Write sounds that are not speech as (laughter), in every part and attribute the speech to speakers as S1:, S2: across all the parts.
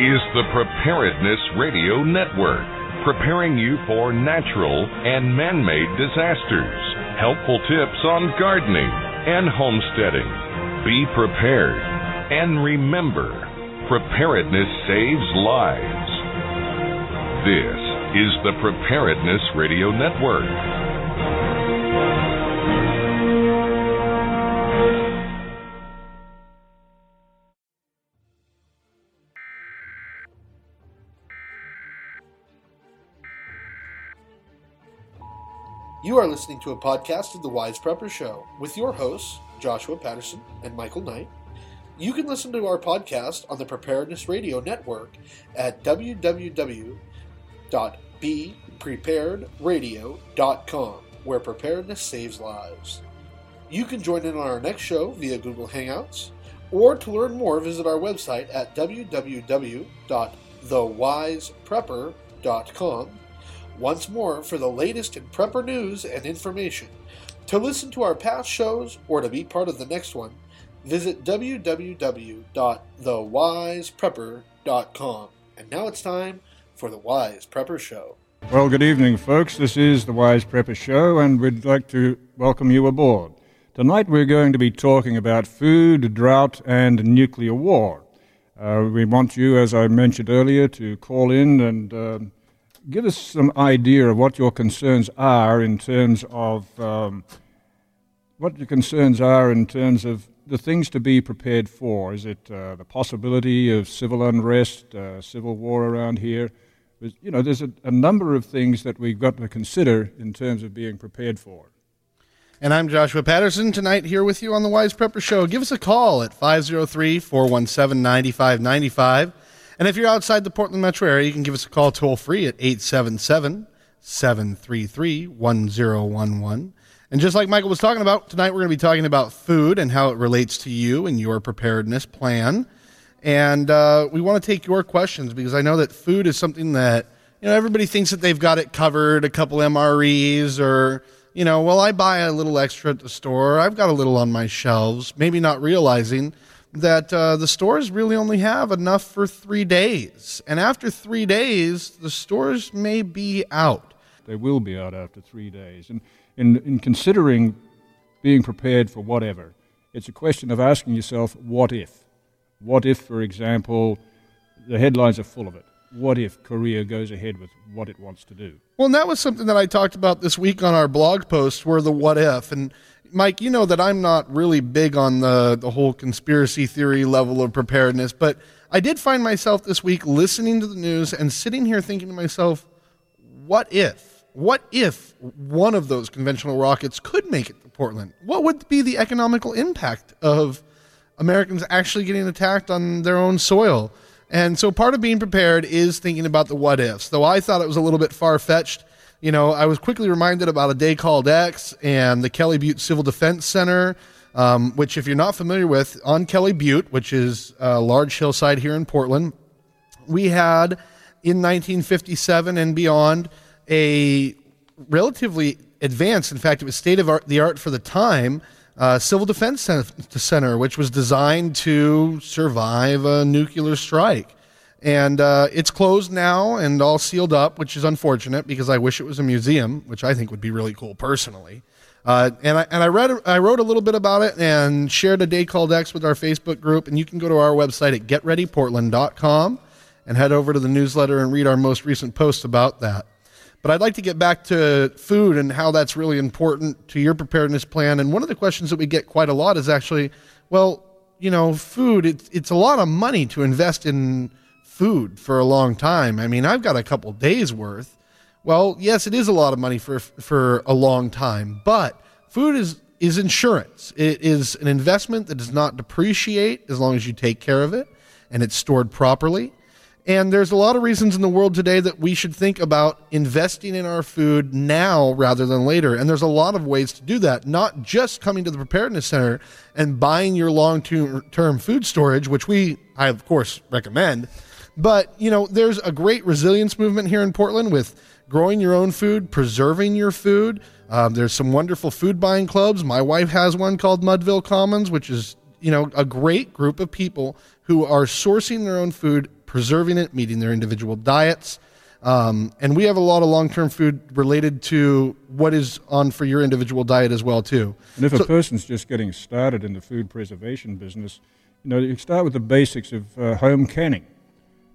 S1: is the Preparedness Radio Network, preparing you for natural and man made disasters, helpful tips on gardening and homesteading. Be prepared and remember, preparedness saves lives. This is the Preparedness Radio Network.
S2: You are listening to a podcast of The Wise Prepper Show with your hosts, Joshua Patterson and Michael Knight. You can listen to our podcast on the Preparedness Radio Network at www.bepreparedradio.com, where preparedness saves lives. You can join in on our next show via Google Hangouts, or to learn more, visit our website at www.thewiseprepper.com once more, for the latest in prepper news and information, to listen to our past shows or to be part of the next one, visit www.thewiseprepper.com. And now it's time for the Wise Prepper Show.
S3: Well, good evening, folks. This is the Wise Prepper Show, and we'd like to welcome you aboard. Tonight we're going to be talking about food, drought, and nuclear war. Uh, we want you, as I mentioned earlier, to call in and uh, give us some idea of what your concerns are in terms of um, what your concerns are in terms of the things to be prepared for. Is it uh, the possibility of civil unrest, uh, civil war around here? You know, there's a, a number of things that we've got to consider in terms of being prepared for.
S4: And I'm Joshua Patterson tonight here with you on the Wise Prepper Show. Give us a call at 503 417 9595. And if you're outside the Portland metro area, you can give us a call toll free at 877 733 1011. And just like Michael was talking about, tonight we're going to be talking about food and how it relates to you and your preparedness plan. And uh, we want to take your questions because I know that food is something that, you know, everybody thinks that they've got it covered, a couple MREs or, you know, well, I buy a little extra at the store. I've got a little on my shelves, maybe not realizing that uh, the stores really only have enough for three days. And after three days, the stores may be out.
S3: They will be out after three days. And in, in considering being prepared for whatever, it's a question of asking yourself, what if? What if, for example, the headlines are full of it? What if Korea goes ahead with what it wants to do?
S4: Well, and that was something that I talked about this week on our blog post, were the what if. And Mike, you know that I'm not really big on the, the whole conspiracy theory level of preparedness, but I did find myself this week listening to the news and sitting here thinking to myself, what if? What if one of those conventional rockets could make it to Portland? What would be the economical impact of Americans actually getting attacked on their own soil? And so part of being prepared is thinking about the what ifs. Though I thought it was a little bit far fetched you know, I was quickly reminded about a day called X and the Kelly Butte Civil Defense Center, um, which, if you're not familiar with, on Kelly Butte, which is a large hillside here in Portland, we had in 1957 and beyond a relatively advanced, in fact, it was state of the art for the time, uh, Civil Defense Center, which was designed to survive a nuclear strike. And uh, it's closed now and all sealed up, which is unfortunate because I wish it was a museum, which I think would be really cool personally. Uh, and I and I read I wrote a little bit about it and shared a day called X with our Facebook group. And you can go to our website at getreadyportland.com and head over to the newsletter and read our most recent post about that. But I'd like to get back to food and how that's really important to your preparedness plan. And one of the questions that we get quite a lot is actually, well, you know, food. It's it's a lot of money to invest in food for a long time. I mean, I've got a couple days worth. Well, yes, it is a lot of money for for a long time, but food is is insurance. It is an investment that does not depreciate as long as you take care of it and it's stored properly. And there's a lot of reasons in the world today that we should think about investing in our food now rather than later. And there's a lot of ways to do that, not just coming to the preparedness center and buying your long term food storage, which we, I of course recommend, but, you know, there's a great resilience movement here in Portland with growing your own food, preserving your food. Um, there's some wonderful food buying clubs. My wife has one called Mudville Commons, which is, you know, a great group of people who are sourcing their own food, preserving it, meeting their individual diets. Um, and we have a lot of long-term food related to what is on for your individual diet as well too.
S3: And if
S4: So-
S3: a person's just getting started in the food preservation business, you know, you start with the basics of uh, home canning.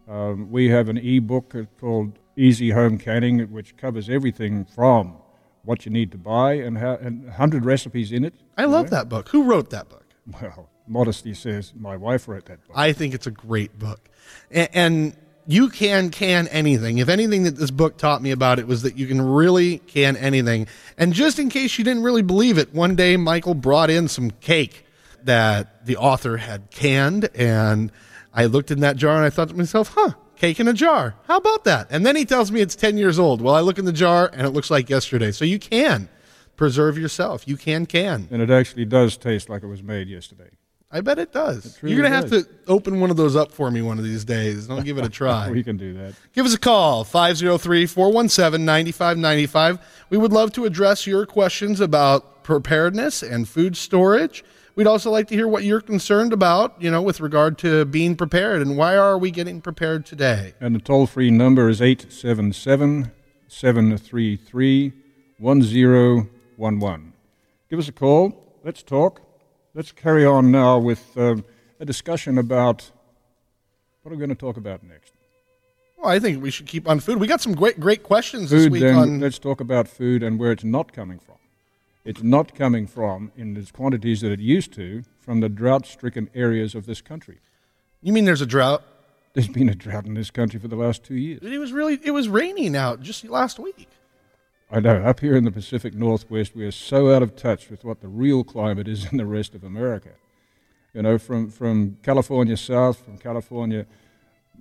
S3: Um, we have an e-book called Easy Home Canning, which covers everything from what you need to buy and how, and 100 recipes in it.
S4: I love that book. Who wrote that book?
S3: Well, modesty says my wife wrote that book.
S4: I think it's a great book. And, and you can can anything. If anything that this book taught me about it was that you can really can anything. And just in case you didn't really believe it, one day Michael brought in some cake that the author had canned. And I looked in that jar and I thought to myself, huh, cake in a jar. How about that? And then he tells me it's 10 years old. Well, I look in the jar and it looks like yesterday. So you can preserve yourself. You can can.
S3: and it actually does taste like it was made yesterday.
S4: I bet it does.
S3: really
S4: You're going to have to open one of those up for me one of these days. Don't give it a try. (laughs)
S3: We can do that.
S4: Give us a call, 503 417 9595. We would love to address your questions about preparedness and food storage. We'd also like to hear what you're concerned about, you know, with regard to being prepared and why are we getting prepared today?
S3: And the toll free number is 877 733 1011. Give us a call. Let's talk. Let's carry on now with um, a discussion about what are we going to talk about next?
S4: Well, I think we should keep on food. We got some great, great questions this week
S3: then
S4: on.
S3: let's talk about food and where it's not coming from. It's not coming from in the quantities that it used to from the drought stricken areas of this country.
S4: You mean there's a drought?
S3: There's been a drought in this country for the last two years.
S4: It was really, it was raining out just last week.
S3: I know. Up here in the Pacific Northwest, we are so out of touch with what the real climate is (laughs) in the rest of America. You know, from, from California south, from California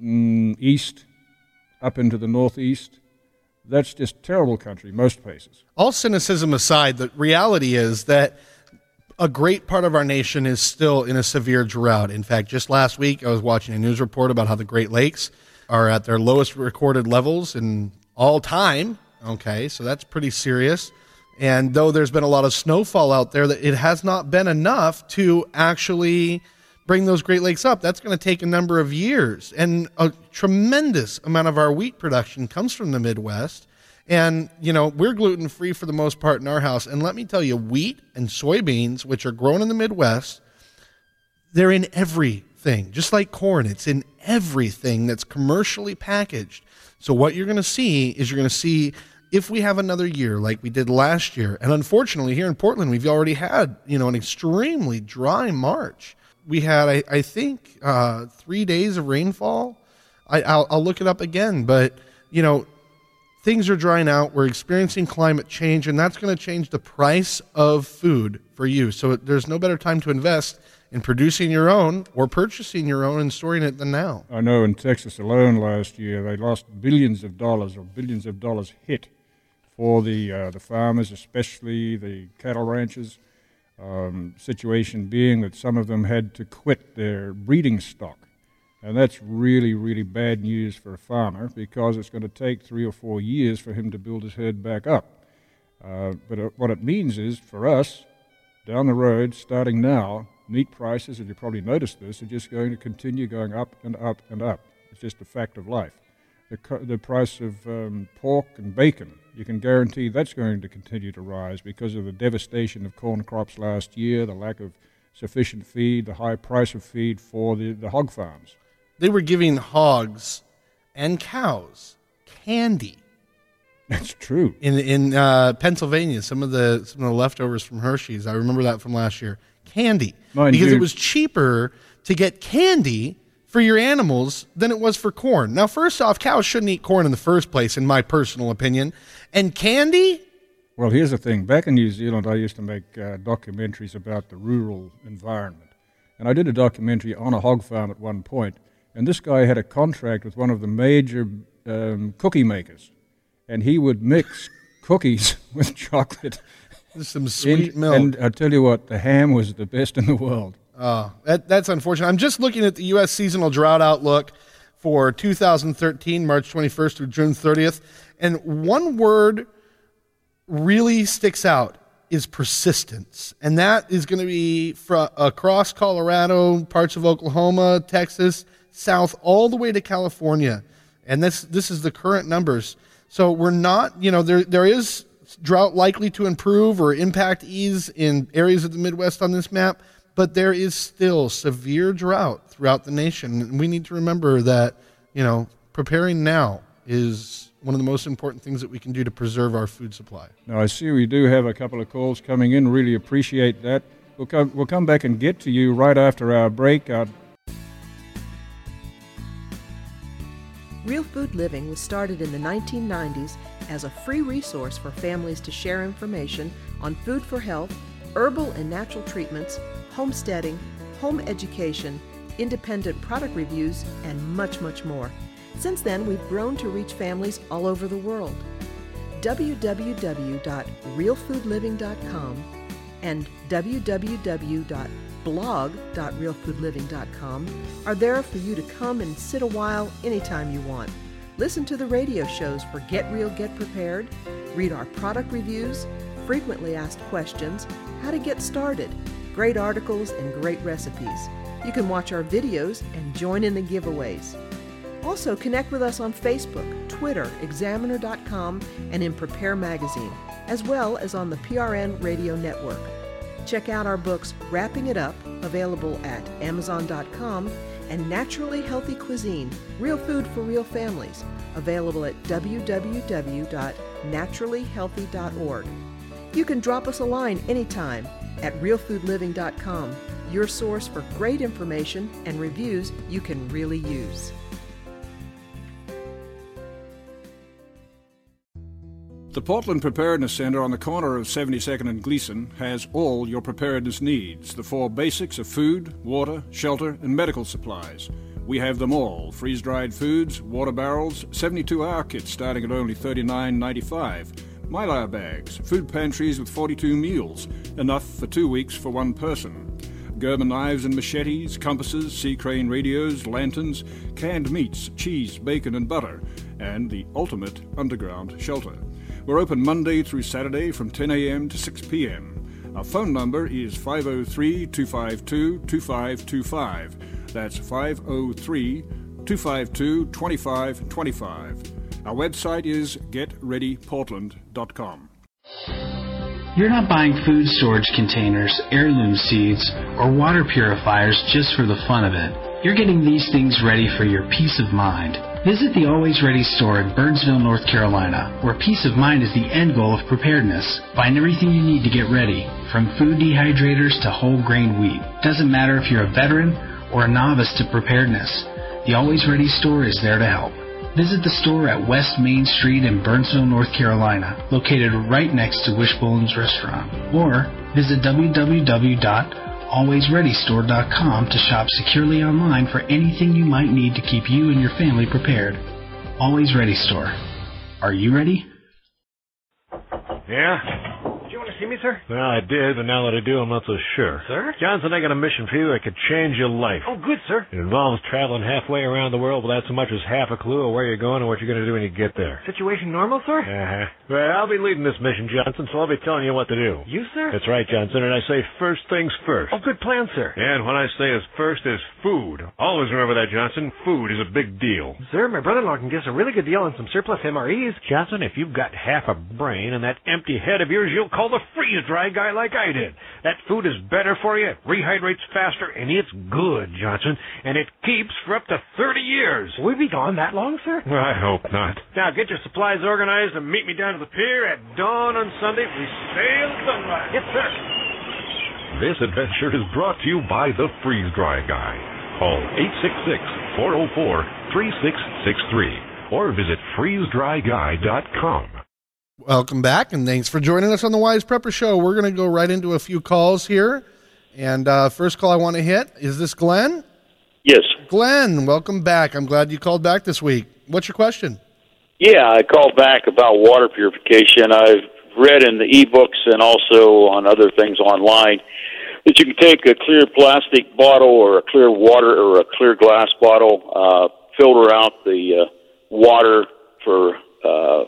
S3: mm, east, up into the northeast, that's just terrible country, most places.
S4: all cynicism aside, the reality is that a great part of our nation is still in a severe drought. In fact, just last week, I was watching a news report about how the Great Lakes are at their lowest recorded levels in all time. Okay, so that's pretty serious. And though there's been a lot of snowfall out there, that it has not been enough to actually bring those Great Lakes up. That's going to take a number of years. And a tremendous amount of our wheat production comes from the Midwest. And, you know, we're gluten free for the most part in our house. And let me tell you, wheat and soybeans, which are grown in the Midwest, they're in everything. Just like corn, it's in everything that's commercially packaged. So what you're going to see is you're going to see if we have another year like we did last year, and unfortunately here in Portland we've already had you know an extremely dry March. We had I, I think uh, three days of rainfall. I, I'll, I'll look it up again, but you know things are drying out. We're experiencing climate change, and that's going to change the price of food for you. So there's no better time to invest in producing your own or purchasing your own and storing it than now.
S3: I know in Texas alone last year they lost billions of dollars or billions of dollars hit for the uh, the farmers, especially the cattle ranchers. Um, situation being that some of them had to quit their breeding stock, and that's really really bad news for a farmer because it's going to take three or four years for him to build his herd back up. Uh, but uh, what it means is for us down the road, starting now, meat prices, and you probably noticed this, are just going to continue going up and up and up. It's just a fact of life. The, co- the price of um, pork and bacon, you can guarantee that's going to continue to rise because of the devastation of corn crops last year, the lack of sufficient feed, the high price of feed for the, the hog farms.
S4: They were giving hogs and cows candy
S3: That's true.
S4: in in uh, Pennsylvania. Some of the some of the leftovers from Hershey's. I remember that from last year. Candy
S3: Mind
S4: because
S3: you-
S4: it was cheaper to get candy for your animals than it was for corn. Now, first off, cows shouldn't eat corn in the first place, in my personal opinion. And candy,
S3: Well, here's the thing. Back in New Zealand, I used to make uh, documentaries about the rural environment. And I did a documentary on a hog farm at one point, and this guy had a contract with one of the major um, cookie makers. And he would mix cookies (laughs) with chocolate.
S4: some sweet milk.
S3: And I tell you what, the ham was the best in the world.
S4: Oh, that, that's unfortunate. I'm just looking at the U.S. seasonal drought outlook for 2013, March 21st through June 30th, and one word really sticks out is persistence. And that is going to be across Colorado, parts of Oklahoma, Texas, south, all the way to California. And this, this is the current numbers. So we're not, you know, there, there is drought likely to improve or impact ease in areas of the Midwest on this map, but there is still severe drought throughout the nation. And we need to remember that, you know, preparing now is one of the most important things that we can do to preserve our food supply.
S3: Now, I see we do have a couple of calls coming in. Really appreciate that. We'll come, we'll come back and get to you right after our break. Our
S5: Real Food Living was started in the 1990s as a free resource for families to share information on food for health, herbal and natural treatments, homesteading, home education, independent product reviews, and much, much more. Since then, we've grown to reach families all over the world. www.realfoodliving.com and www.blog.realfoodliving.com are there for you to come and sit a while anytime you want. Listen to the radio shows for Get Real, Get Prepared, read our product reviews, frequently asked questions, how to get started, great articles, and great recipes. You can watch our videos and join in the giveaways. Also, connect with us on Facebook, Twitter, Examiner.com, and in Prepare Magazine, as well as on the PRN Radio Network. Check out our books Wrapping It Up, available at Amazon.com, and Naturally Healthy Cuisine Real Food for Real Families, available at www.naturallyhealthy.org. You can drop us a line anytime at realfoodliving.com, your source for great information and reviews you can really use.
S3: The Portland Preparedness Center on the corner of 72nd and Gleason has all your preparedness needs the four basics of food, water, shelter, and medical supplies. We have them all freeze dried foods, water barrels, 72 hour kits starting at only $39.95, Mylar bags, food pantries with 42 meals, enough for two weeks for one person. German knives and machetes, compasses, C. Crane radios, lanterns, canned meats, cheese, bacon, and butter, and the ultimate underground shelter. We're open Monday through Saturday from 10 a.m. to 6 p.m. Our phone number is 503 252 2525. That's 503 252 2525. Our website is getreadyportland.com.
S6: You're not buying food storage containers, heirloom seeds, or water purifiers just for the fun of it. You're getting these things ready for your peace of mind. Visit the Always Ready store in Burnsville, North Carolina, where peace of mind is the end goal of preparedness. Find everything you need to get ready, from food dehydrators to whole grain wheat. Doesn't matter if you're a veteran or a novice to preparedness, the Always Ready store is there to help. Visit the store at West Main Street in Burnsville, North Carolina, located right next to Wishbone's restaurant. Or visit www.alwaysreadystore.com to shop securely online for anything you might need to keep you and your family prepared. Always Ready Store. Are you ready?
S7: Yeah?
S8: Do you want to see me, sir?
S7: Well, I did, but now that I do, I'm not so sure.
S8: Sir?
S7: Johnson, I got a mission for you that could change your life.
S8: Oh, good, sir.
S7: It involves traveling halfway around the world without so much as half a clue of where you're going and what you're going to do when you get there.
S8: Situation normal, sir?
S7: Uh-huh. Well, I'll be leading this mission, Johnson, so I'll be telling you what to do.
S8: You, sir?
S7: That's right, Johnson, and I say first things first.
S8: Oh, good plan, sir.
S7: And what I say is first is food. Always remember that, Johnson. Food is a big deal.
S8: Sir, my brother-in-law can get us a really good deal on some surplus MREs.
S7: Johnson, if you've got half a brain and that empty head of yours, you'll call the freeze-dry guy like I did. That food is better for you, it rehydrates faster, and it's good, Johnson, and it keeps for up to 30 years.
S8: Will we be gone that long, sir?
S7: I hope not. Now, get your supplies organized and meet me down to the pier at dawn on Sunday. We sail at sunrise.
S8: Yes, sir.
S1: This adventure is brought to you by the Freeze Dry Guy. Call 866-404-3663 or visit freezedryguy.com.
S4: Welcome back, and thanks for joining us on the Wise Prepper Show. We're going to go right into a few calls here. And uh, first call I want to hit is this Glenn?
S9: Yes.
S4: Glenn, welcome back. I'm glad you called back this week. What's your question?
S9: Yeah, I called back about water purification. I've read in the e-books and also on other things online that you can take a clear plastic bottle or a clear water or a clear glass bottle, uh, filter out the uh, water for uh,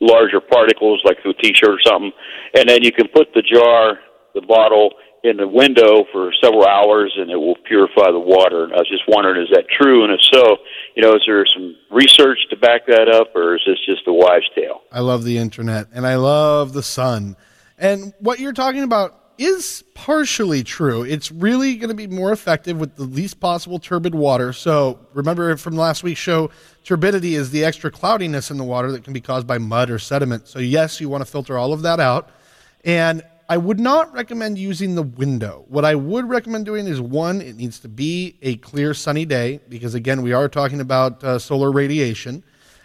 S9: larger particles, like through a T-shirt or something, and then you can put the jar, the bottle, in the window for several hours, and it will purify the water. And I was just wondering, is that true? And if so, you know, is there some research to back that up, or is this just a wives' tale?
S4: I love the internet and I love the sun. And what you're talking about is partially true. It's really going to be more effective with the least possible turbid water. So remember from last week's show, turbidity is the extra cloudiness in the water that can be caused by mud or sediment. So yes, you want to filter all of that out. And I would not recommend using the window. What I would recommend doing is one, it needs to be a clear sunny day because again, we are talking about uh, solar radiation.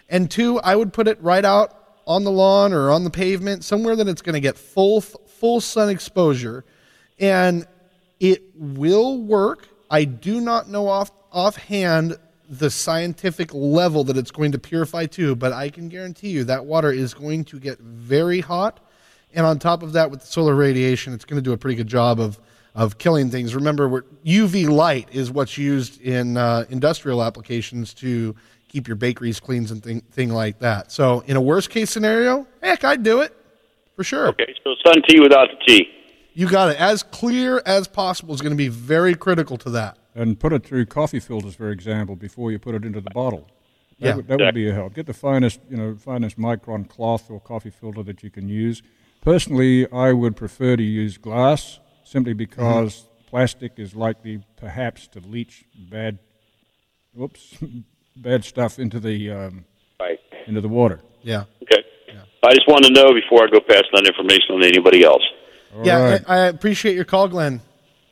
S4: And two, I would put it right out on the lawn or on the pavement, somewhere that it's going to get full full sun exposure, and it will work. I do not know off offhand the scientific level that it's going to purify to, but I can guarantee you that water is going to get very hot. And on top of that, with the solar radiation, it's going to do a pretty good job of of killing things. Remember, UV light is what's used in uh, industrial applications to keep your bakeries clean and thing, thing like that. So, in a worst case scenario, heck, I'd do it for sure.
S9: Okay, so sun tea without the tea.
S4: You got it. As clear as possible is going to be very critical to that.
S3: And put it through coffee filters, for example, before you put it into the bottle. That,
S4: Yeah.
S3: would, that would be a help. Get the finest, you know, finest micron cloth or coffee filter that you can use. Personally, I would prefer to use glass simply because plastic is likely, perhaps, to leach bad, whoops, (laughs) bad stuff into the um,
S9: Right.
S3: into the water.
S4: Yeah.
S9: Okay. I just want to know before I go passing that information on anybody else.
S3: All
S4: yeah,
S3: right.
S4: I, I appreciate your call, Glenn.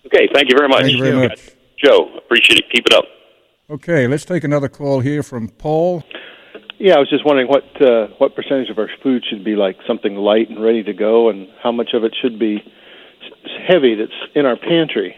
S9: Okay, thank you very much.
S3: Thank you very much.
S9: Joe, appreciate it. Keep it up.
S3: Okay, let's take another call here from Paul.
S10: Yeah, I was just wondering what uh, what percentage of our food should be like something light and ready to go, and how much of it should be heavy that's in our pantry.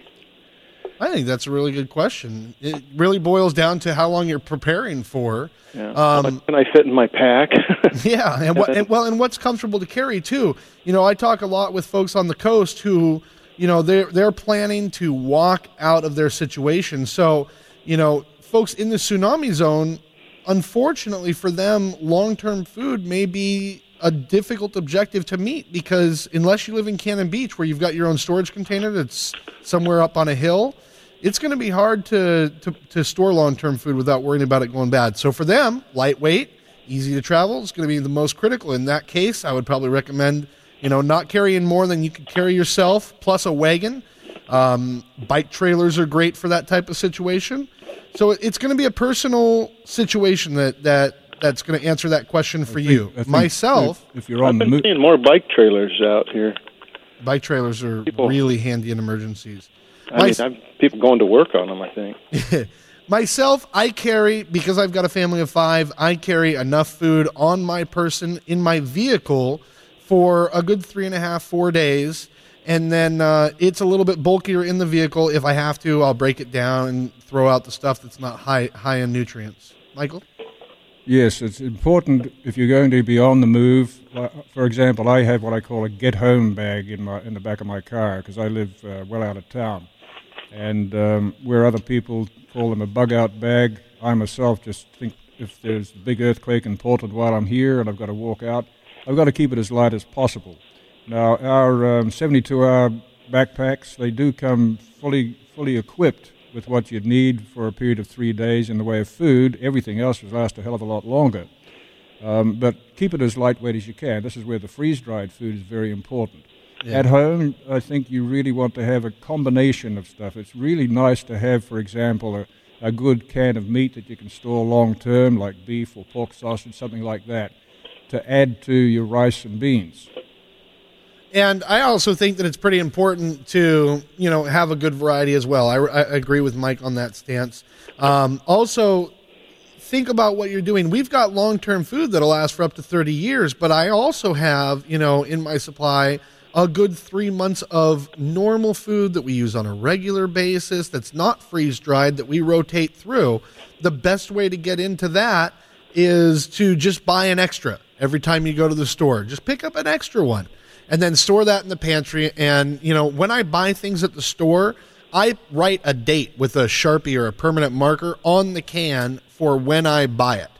S4: I think that's a really good question. It really boils down to how long you're preparing for.
S10: Yeah.
S4: Um,
S10: can I fit in my pack? (laughs)
S4: yeah, and what and, well, and what's comfortable to carry too. You know, I talk a lot with folks on the coast who, you know, they're they're planning to walk out of their situation. So, you know, folks in the tsunami zone, unfortunately for them, long term food may be a difficult objective to meet because unless you live in Cannon Beach where you've got your own storage container that's somewhere up on a hill, it's going to be hard to, to, to store long term food without worrying about it going bad. So for them, lightweight, easy to travel is going to be the most critical. In that case, I would probably recommend you know not carrying more than you could carry yourself, plus a wagon. Um, bike trailers are great for that type of situation. So it's going to be a personal situation that that that's going to answer that question for you. Myself,
S3: if, if you're on
S10: I've
S3: the
S10: been
S3: move,
S10: seeing more bike trailers out here.
S4: bike trailers are
S10: People-
S4: really handy in emergencies.
S10: I mean, I've people going to work on them. I think. (laughs)
S4: Myself, I carry because I've got a family of five. I carry enough food on my person in my vehicle for a good three and a half, four days, and then uh, it's a little bit bulkier in the vehicle. If I have to, I'll break it down and throw out the stuff that's not high high in nutrients. Michael,
S3: Yes, it's important if you're going to be on the move. For example, I have what I call a get-home bag in my in the back of my car because I live uh, well out of town, and um, where other people call them a bug-out bag, I myself just think if there's a big earthquake in Portland while I'm here and I've got to walk out, I've got to keep it as light as possible. Now, our um, 72-hour backpacks they do come fully fully equipped with what you'd need for a period of three days in the way of food. Everything else would last a hell of a lot longer. Um, but keep it as lightweight as you can. This is where the freeze-dried food is very important. At home, I think you really want to have a combination of stuff. It's really nice to have, for example, a, a good can of meat that you can store long term, like beef or pork sausage, something like that, to add to your rice and beans.
S4: and I also think that it's pretty important to you know have a good variety as well. I, I agree with Mike on that stance. Um, also, think about what you're doing. We've got long term food that'll last for up to 30 years, but I also have, you know, in my supply a good three months of normal food that we use on a regular basis that's not freeze dried that we rotate through. The best way to get into that is to just buy an extra every time you go to the store. Just pick up an extra one and then store that in the pantry. And, you know, when I buy things at the store, I write a date with a Sharpie or a permanent marker on the can for when I buy it.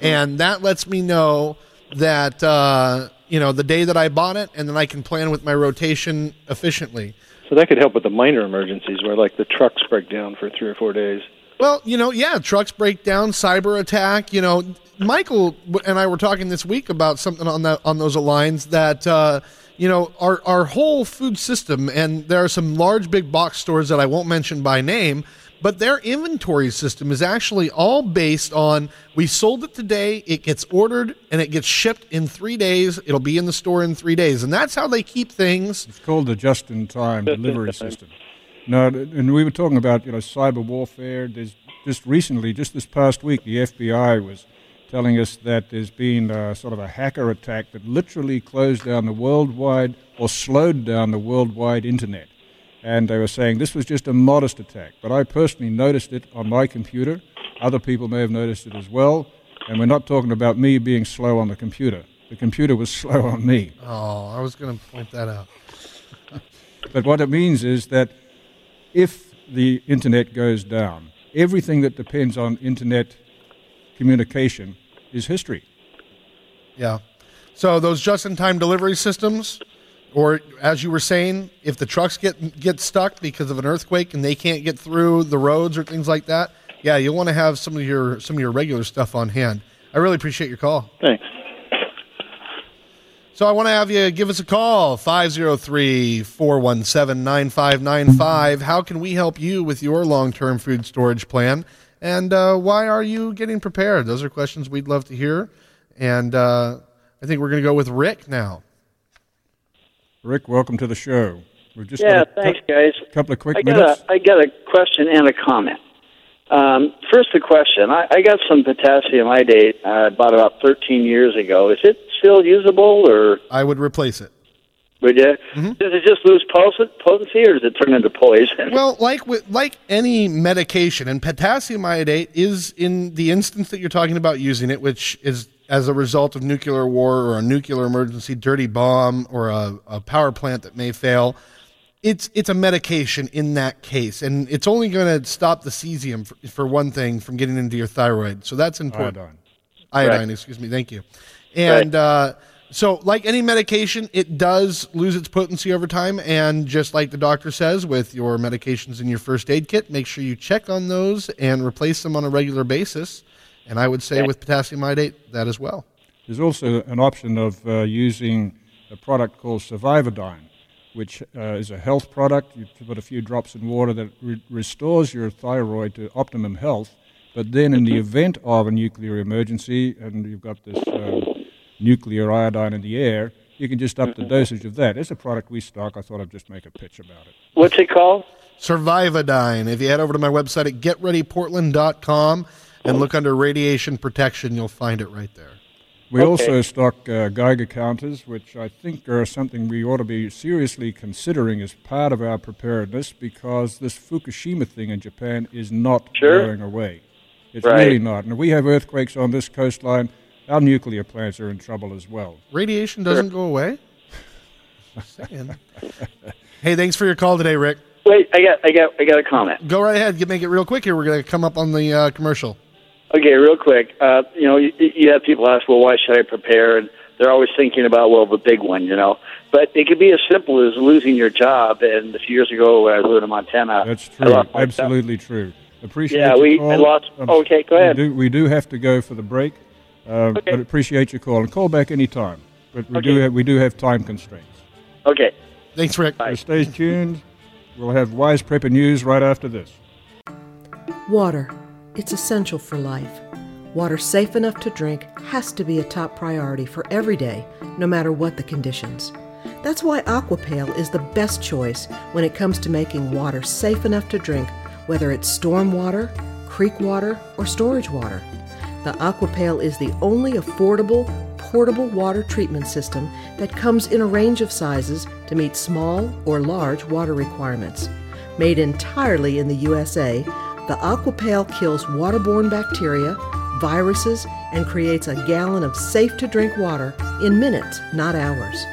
S4: And that lets me know that uh, you know the day that I bought it, and then I can plan with my rotation efficiently.
S10: So that could help with the minor emergencies where like the trucks break down for three or four days.
S4: Well, you know, yeah, trucks break down, cyber attack. You know, Michael and I were talking this week about something on that on those lines that uh, you know our our whole food system, and there are some large big box stores that I won't mention by name, but their inventory system is actually all based on we sold it today, it gets ordered, and it gets shipped in three days. It'll be in the store in three days, and that's how they keep things.
S3: It's called the just-in-time delivery system. No, and we were talking about you know cyber warfare. There's just recently, just this past week, the FBI was telling us that there's been a, sort of a hacker attack that literally closed down the worldwide or slowed down the worldwide internet. And they were saying this was just a modest attack, but I personally noticed it on my computer. Other people may have noticed it as well. And we're not talking about me being slow on the computer. The computer was (laughs) slow on me.
S4: Oh, I was going to point that out. (laughs)
S3: But what it means is that if the internet goes down, everything that depends on internet communication is history.
S4: Yeah. So those just-in-time delivery systems, or as you were saying, if the trucks get get stuck because of an earthquake and they can't get through the roads or things like that, yeah, you'll want to have some of your some of your regular stuff on hand. I really appreciate your call.
S10: Thanks.
S4: So I want to have you give us a call 503-417-9595. How can we help you with your long-term food storage plan? And uh, why are you getting prepared? Those are questions we'd love to hear. And uh, I think we're going to go with Rick now.
S3: Rick, welcome to the show. We've just
S11: yeah,
S3: got a
S11: thanks,
S3: cou-
S11: guys.
S3: couple of quick
S11: I got
S3: minutes.
S11: a I got a question and a comment. Um, first, a question. I, I got some potassium iodate uh, about about 13 years ago. Is it still usable, or
S4: I would replace it.
S11: would you?
S4: Mm-hmm.
S11: Does it just lose potency, or does it turn into poison? (laughs)
S4: Well, like with like any medication, and potassium iodate is in the instance that you're talking about using it, which is as a result of nuclear war or a nuclear emergency, dirty bomb, or a, a power plant that may fail. It's it's a medication in that case, and it's only going to stop the cesium for, for one thing from getting into your thyroid. So that's important.
S3: Iodine.
S4: Iodine,
S11: Right.
S4: excuse me. Thank you. And uh, so, like any medication, it does lose its potency over time. And just like the doctor says with your medications in your first aid kit, make sure you check on those and replace them on a regular basis. And I would say with potassium iodate, that as well.
S3: There's also an option of uh, using a product called Survivodine, which uh, is a health product. You put a few drops in water that re- restores your thyroid to optimum health. But then, in the event of a nuclear emergency, and you've got this uh, nuclear iodine in the air, you can just up the dosage of that. It's a product we stock. I thought I'd just make a pitch about it.
S11: What's it called?
S4: Survivodine. If you head over to my website at getreadyportland.com and look under radiation protection, you'll find it right there.
S3: We
S11: Okay.
S3: also stock uh, Geiger counters, which I think are something we ought to be seriously considering as part of our preparedness because this Fukushima thing in Japan is not
S11: Sure.
S3: going away. It's
S11: Right.
S3: really not. And if we have earthquakes on this coastline, our nuclear plants are in trouble as well.
S4: Radiation doesn't go away. Just (laughs) hey, thanks for your call today, Rick.
S11: Wait, I got I got I got a comment.
S4: Go right ahead. Get- Make it real quick here. We're going to come up on the uh, commercial.
S11: Okay, real quick. Uh, you know, you, you have people ask, well, why should I prepare? And they're always thinking about, well, the big one, you know. But it could be as simple as losing your job. And a few years ago, when I was living in Montana,
S3: That's true.
S11: lost my job.
S3: Absolutely true. Appreciate
S11: Yeah, we-
S3: call.
S11: I lost-
S3: Um,
S11: okay, go ahead.
S3: We do, we do have to go for the break, uh,
S11: Okay.
S3: but appreciate your call. And call back anytime. But we, do have, we do have time constraints.
S11: Okay.
S4: Thanks, Rick.
S3: So stay tuned. We'll have Wise Prepper News right after this.
S5: Water. It's essential for life. Water safe enough to drink has to be a top priority for every day, no matter what the conditions. That's why Aquapail is the best choice when it comes to making water safe enough to drink, whether it's storm water, creek water, or storage water. The Aquapail is the only affordable, portable water treatment system that comes in a range of sizes to meet small or large water requirements. Made entirely in the USA, the Aquapail kills waterborne bacteria, viruses, and creates a gallon of safe to drink water in minutes, not hours.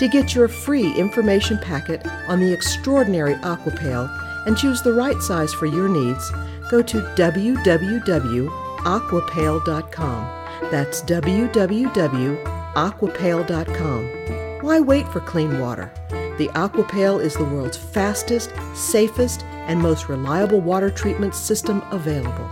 S5: To get your free information packet on the extraordinary Aquapail and choose the right size for your needs, go to www.aquapail.com. That's www.aquapail.com. Why wait for clean water? The Aquapail is the world's fastest, safest, and most reliable water treatment system available.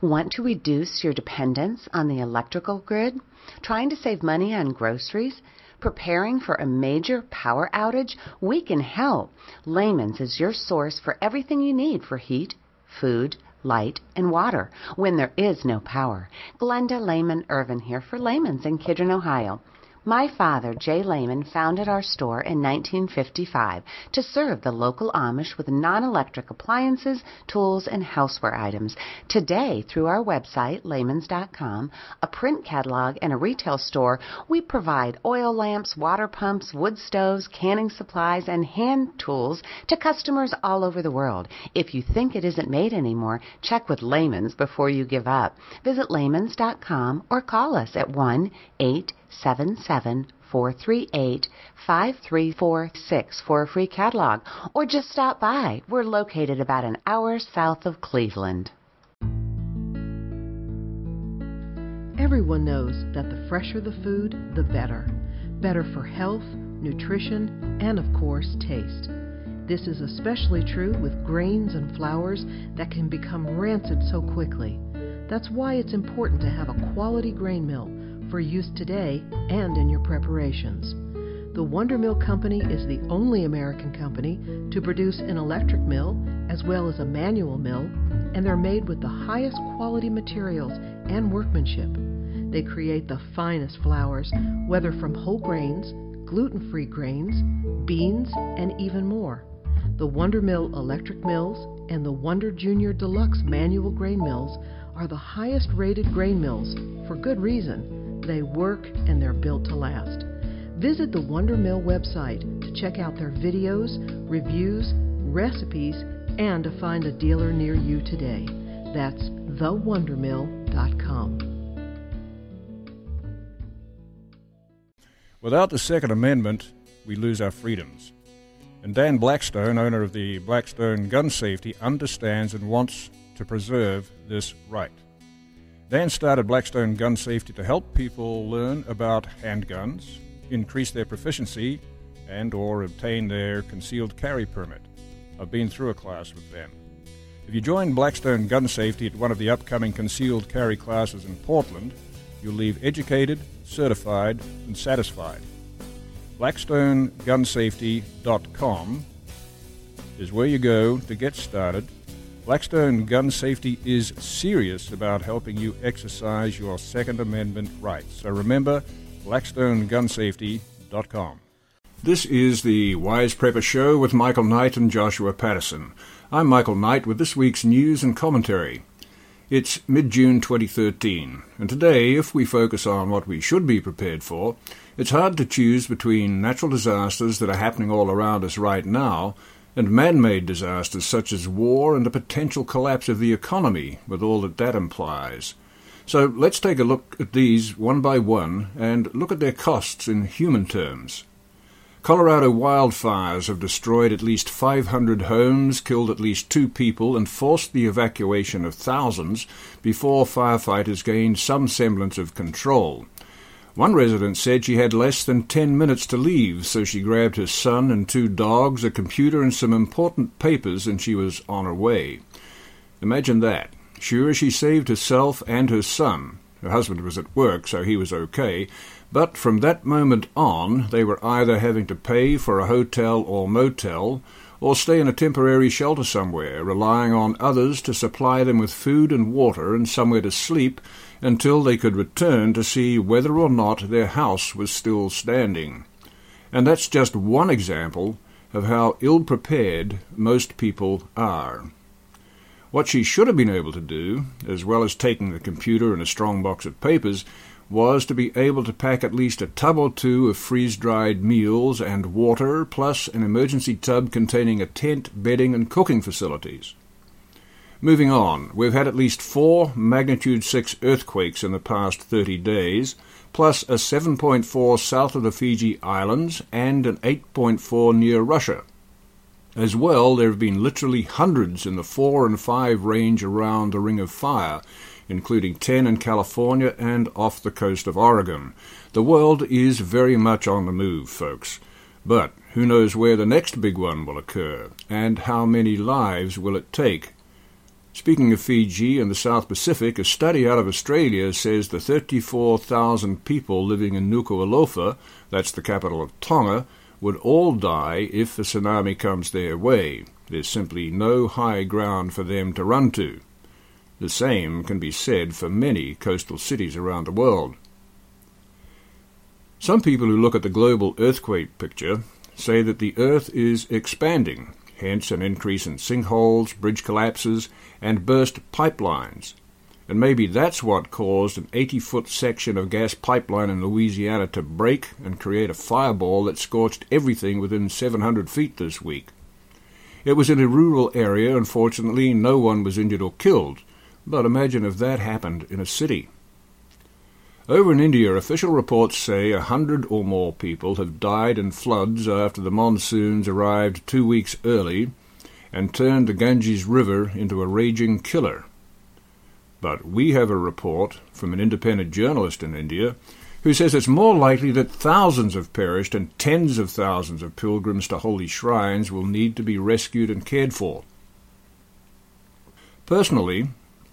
S12: Want to reduce your dependence on the electrical grid? Trying to save money on groceries? Preparing for a major power outage? We can help. Lehman's is your source for everything you need for heat, food, light, and water when there is no power. Glenda Lehman Irvin here for Lehman's in Kidron, Ohio. My father, Jay Lehman, founded our store in 1955 to serve the local Amish with non electric appliances, tools, and houseware items. Today, through our website, lehman's.com, a print catalog, and a retail store, we provide oil lamps, water pumps, wood stoves, canning supplies, and hand tools to customers all over the world. If you think it isn't made anymore, check with Lehman's before you give up. Visit lehman's.com or call us at 1 8 877 438 5346 for a free catalog, or just stop by. We're located about an hour south of Cleveland.
S5: Everyone knows that the fresher the food, the better. Better for health, nutrition, and of course, taste. This is especially true with grains and flours that can become rancid so quickly. That's why it's important to have a quality grain mill for use today and in your preparations. The Wonder Mill Company is the only American company to produce an electric mill as well as a manual mill, and they're made with the highest quality materials and workmanship. They create the finest flours, whether from whole grains, gluten free grains, beans, and even more. The Wonder Mill electric mills and the Wonder Junior Deluxe manual grain mills are the highest rated grain mills for good reason they work, and they're built to last. Visit the Wonder Mill website to check out their videos, reviews, recipes, and to find a dealer near you today. That's thewondermill.com.
S3: Without the Second Amendment, we lose our freedoms. And Dan Blackstone, owner of the Blackstone Gun Safety, understands and wants to preserve this right. Dan started Blackstone Gun Safety to help people learn about handguns, increase their proficiency, and or obtain their concealed carry permit. I've been through a class with them. If you join Blackstone Gun Safety at one of the upcoming concealed carry classes in Portland, you'll leave educated, certified, and satisfied. BlackstoneGunSafety.com is where you go to get started Blackstone Gun Safety is serious about helping you exercise your Second Amendment rights. So remember, blackstonegunsafety.com. This is the Wise Prepper Show with Michael Knight and Joshua Patterson. I'm Michael Knight with this week's news and commentary. It's mid June 2013, and today, if we focus on what we should be prepared for, it's hard to choose between natural disasters that are happening all around us right now and man-made disasters such as war and the potential collapse of the economy, with all that that implies. So let's take a look at these one by one and look at their costs in human terms. Colorado wildfires have destroyed at least 500 homes, killed at least two people, and forced the evacuation of thousands before firefighters gained some semblance of control. One resident said she had less than ten minutes to leave, so she grabbed her son and two dogs, a computer, and some important papers, and she was on her way. Imagine that. Sure, she saved herself and her son. Her husband was at work, so he was okay, but from that moment on, they were either having to pay for a hotel or motel, or stay in a temporary shelter somewhere, relying on others to supply them with food and water and somewhere to sleep until they could return to see whether or not their house was still standing. And that's just one example of how ill prepared most people are. What she should have been able to do, as well as taking the computer and a strong box of papers, was to be able to pack at least a tub or two of freeze dried meals and water, plus an emergency tub containing a tent, bedding, and cooking facilities. Moving on, we've had at least four magnitude 6 earthquakes in the past 30 days, plus a 7.4 south of the Fiji Islands and an 8.4 near Russia. As well, there have been literally hundreds in the 4 and 5 range around the Ring of Fire, including 10 in California and off the coast of Oregon. The world is very much on the move, folks. But who knows where the next big one will occur, and how many lives will it take? Speaking of Fiji and the South Pacific, a study out of Australia says the 34,000 people living in Nuku'alofa, that's the capital of Tonga, would all die if a tsunami comes their way. There's simply no high ground for them to run to. The same can be said for many coastal cities around the world. Some people who look at the global earthquake picture say that the Earth is expanding, hence an increase in sinkholes, bridge collapses, and burst pipelines. And maybe that's what caused an 80 foot section of gas pipeline in Louisiana to break and create a fireball that scorched everything within 700 feet this week. It was in a rural area, and fortunately no one was injured or killed, but imagine if that happened in a city. Over in India, official reports say a hundred or more people have died in floods after the monsoons arrived two weeks early and turned the Ganges River into a raging killer. But we have a report from an independent journalist in India who says it's more likely that thousands have perished and tens of thousands of pilgrims to holy shrines will need to be rescued and cared for. Personally,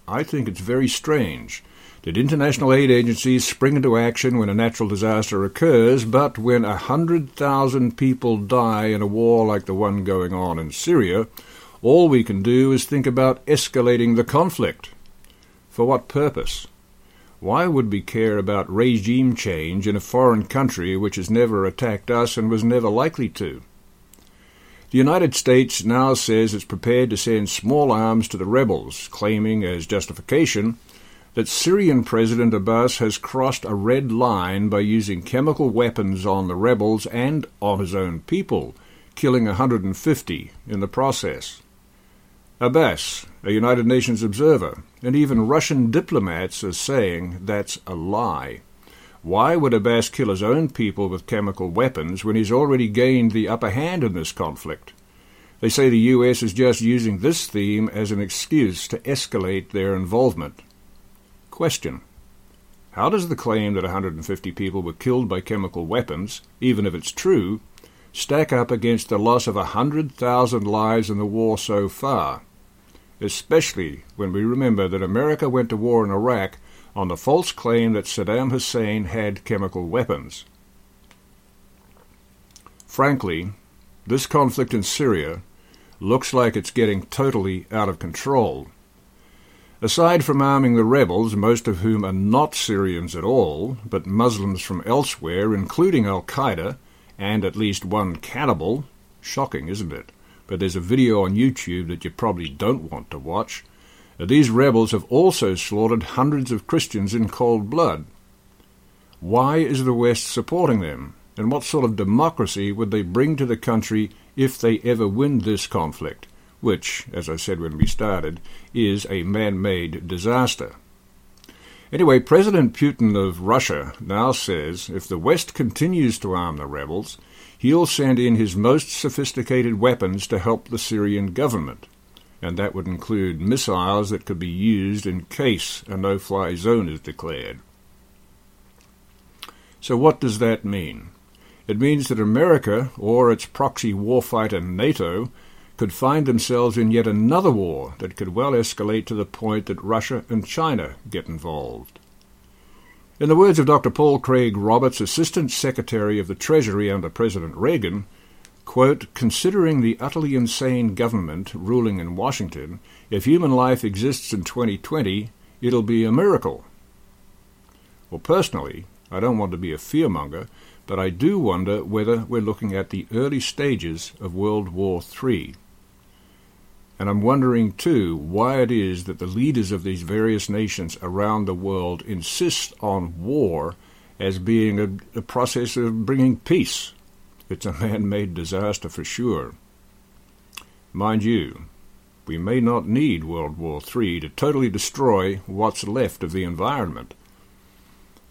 S3: I think it's very strange that international aid agencies spring into action when a natural disaster occurs, but when a hundred thousand people die in a war like the one going on in Syria, all we can do is think about escalating the conflict. For what purpose? Why would we care about regime change in a foreign country which has never attacked us and was never likely to? The United States now says it's prepared to send small arms to the rebels, claiming as justification that Syrian President Assad has crossed a red line by using chemical weapons on the rebels and on his own people, killing 150 in the process. Assad, a United Nations observer, and even Russian diplomats are saying that's a lie. Why would Assad kill his own people with chemical weapons when he's already gained the upper hand in this conflict? They say the U.S. is just using this theme as an excuse to escalate their involvement. Question. How does the claim that 150 people were killed by chemical weapons, even if it's true, stack up against the loss of 100,000 lives in the war so far? Especially when we remember that America went to war in Iraq on the false claim that Saddam Hussein had chemical weapons. Frankly, this conflict in Syria looks like it's getting totally out of control. Aside from arming the rebels, most of whom are not Syrians at all, but Muslims from elsewhere, including Al Qaeda, and at least one cannibal, shocking, isn't it? But there's a video on YouTube that you probably don't want to watch. These rebels have also slaughtered hundreds of Christians in cold blood. Why is the West supporting them? And what sort of democracy would they bring to the country if they ever win this conflict? Which, as I said when we started, is a man made disaster. Anyway, President Putin of Russia now says if the West continues to arm the rebels, he'll send in his most sophisticated weapons to help the Syrian government. And that would include missiles that could be used in case a no fly zone is declared. So, what does that mean? It means that America, or its proxy warfighter NATO, could find themselves in yet another war that could well escalate to the point that Russia and China get involved. In the words of Dr. Paul Craig Roberts, Assistant Secretary of the Treasury under President Reagan, quote, considering the utterly insane government ruling in Washington, if human life exists in 2020, it'll be a miracle. Well, personally, I don't want to be a fearmonger, but I do wonder whether we're looking at the early stages of World War III. And I'm wondering, too, why it is that the leaders of these various nations around the world insist on war as being a, a process of bringing peace. It's a (laughs) man made disaster for sure. Mind you, we may not need World War III to totally destroy what's left of the environment.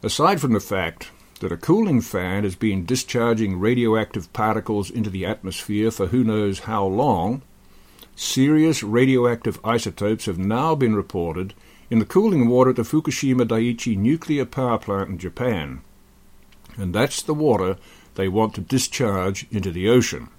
S3: Aside from the fact that a cooling fan has been discharging radioactive particles into the atmosphere for who knows how long, serious radioactive isotopes have now been reported in the cooling water at the Fukushima Daiichi nuclear power plant in Japan. And that's the water they want to discharge into the ocean.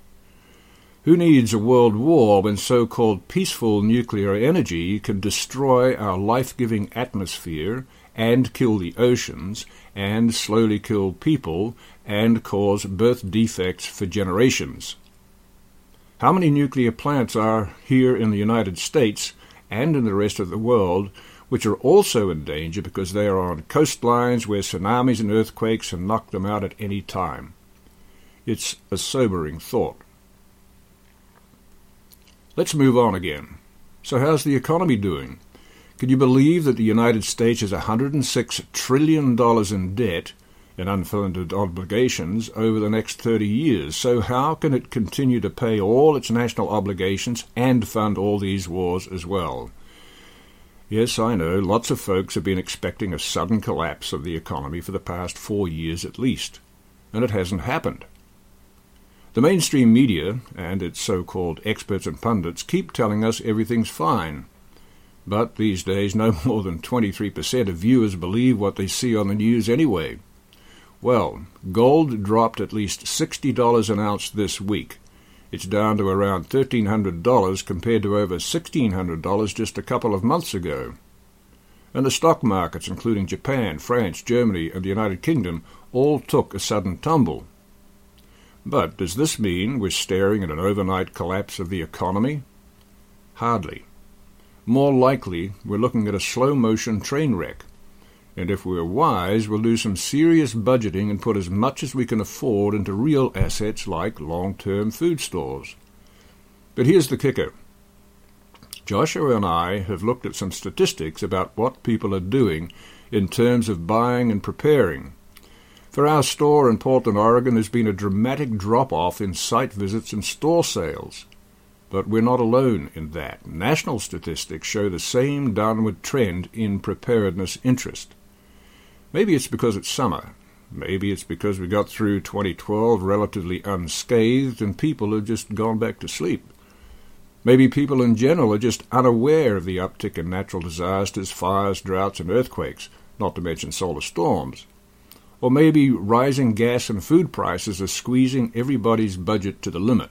S3: Who needs a world war when so called peaceful nuclear energy can destroy our life giving atmosphere and kill the oceans and slowly kill people and cause birth defects for generations? How many nuclear plants are here in the United States and in the rest of the world which are also in danger because they are on coastlines where tsunamis and earthquakes can knock them out at any time? It's a sobering thought. Let's move on again. So, how's the economy doing? Can you believe that the United States has $106 trillion in debt and unfunded obligations over the next 30 years? So, how can it continue to pay all its national obligations and fund all these wars as well? Yes, I know, lots of folks have been expecting a sudden collapse of the economy for the past four years at least, and it hasn't happened. The mainstream media and its so called experts and pundits keep telling us everything's fine. But these days, no (laughs) more than 23% of viewers believe what they see on the news anyway. Well, gold dropped at least $60 an ounce this week. It's down to around $1,300 compared to over $1,600 just a couple of months ago. And the stock markets, including Japan, France, Germany, and the United Kingdom, all took a sudden tumble. But does this mean we're staring at an overnight collapse of the economy? Hardly. More likely, we're looking at a slow motion train wreck. And if we're wise, we'll do some serious budgeting and put as much as we can afford into real assets like long term food stores. But here's the kicker Joshua and I have looked at some statistics about what people are doing in terms of buying and preparing. For our store in Portland, Oregon, there's been a dramatic drop off in site visits and store sales. But we're not alone in that. National statistics show the same downward trend in preparedness interest. Maybe it's because it's summer. Maybe it's because we got through 2012 relatively unscathed and people have just gone back to sleep. Maybe people in general are just unaware of the uptick in natural disasters, fires, droughts, and earthquakes, not to mention solar storms. Or maybe rising gas and food prices are squeezing everybody's budget to the limit.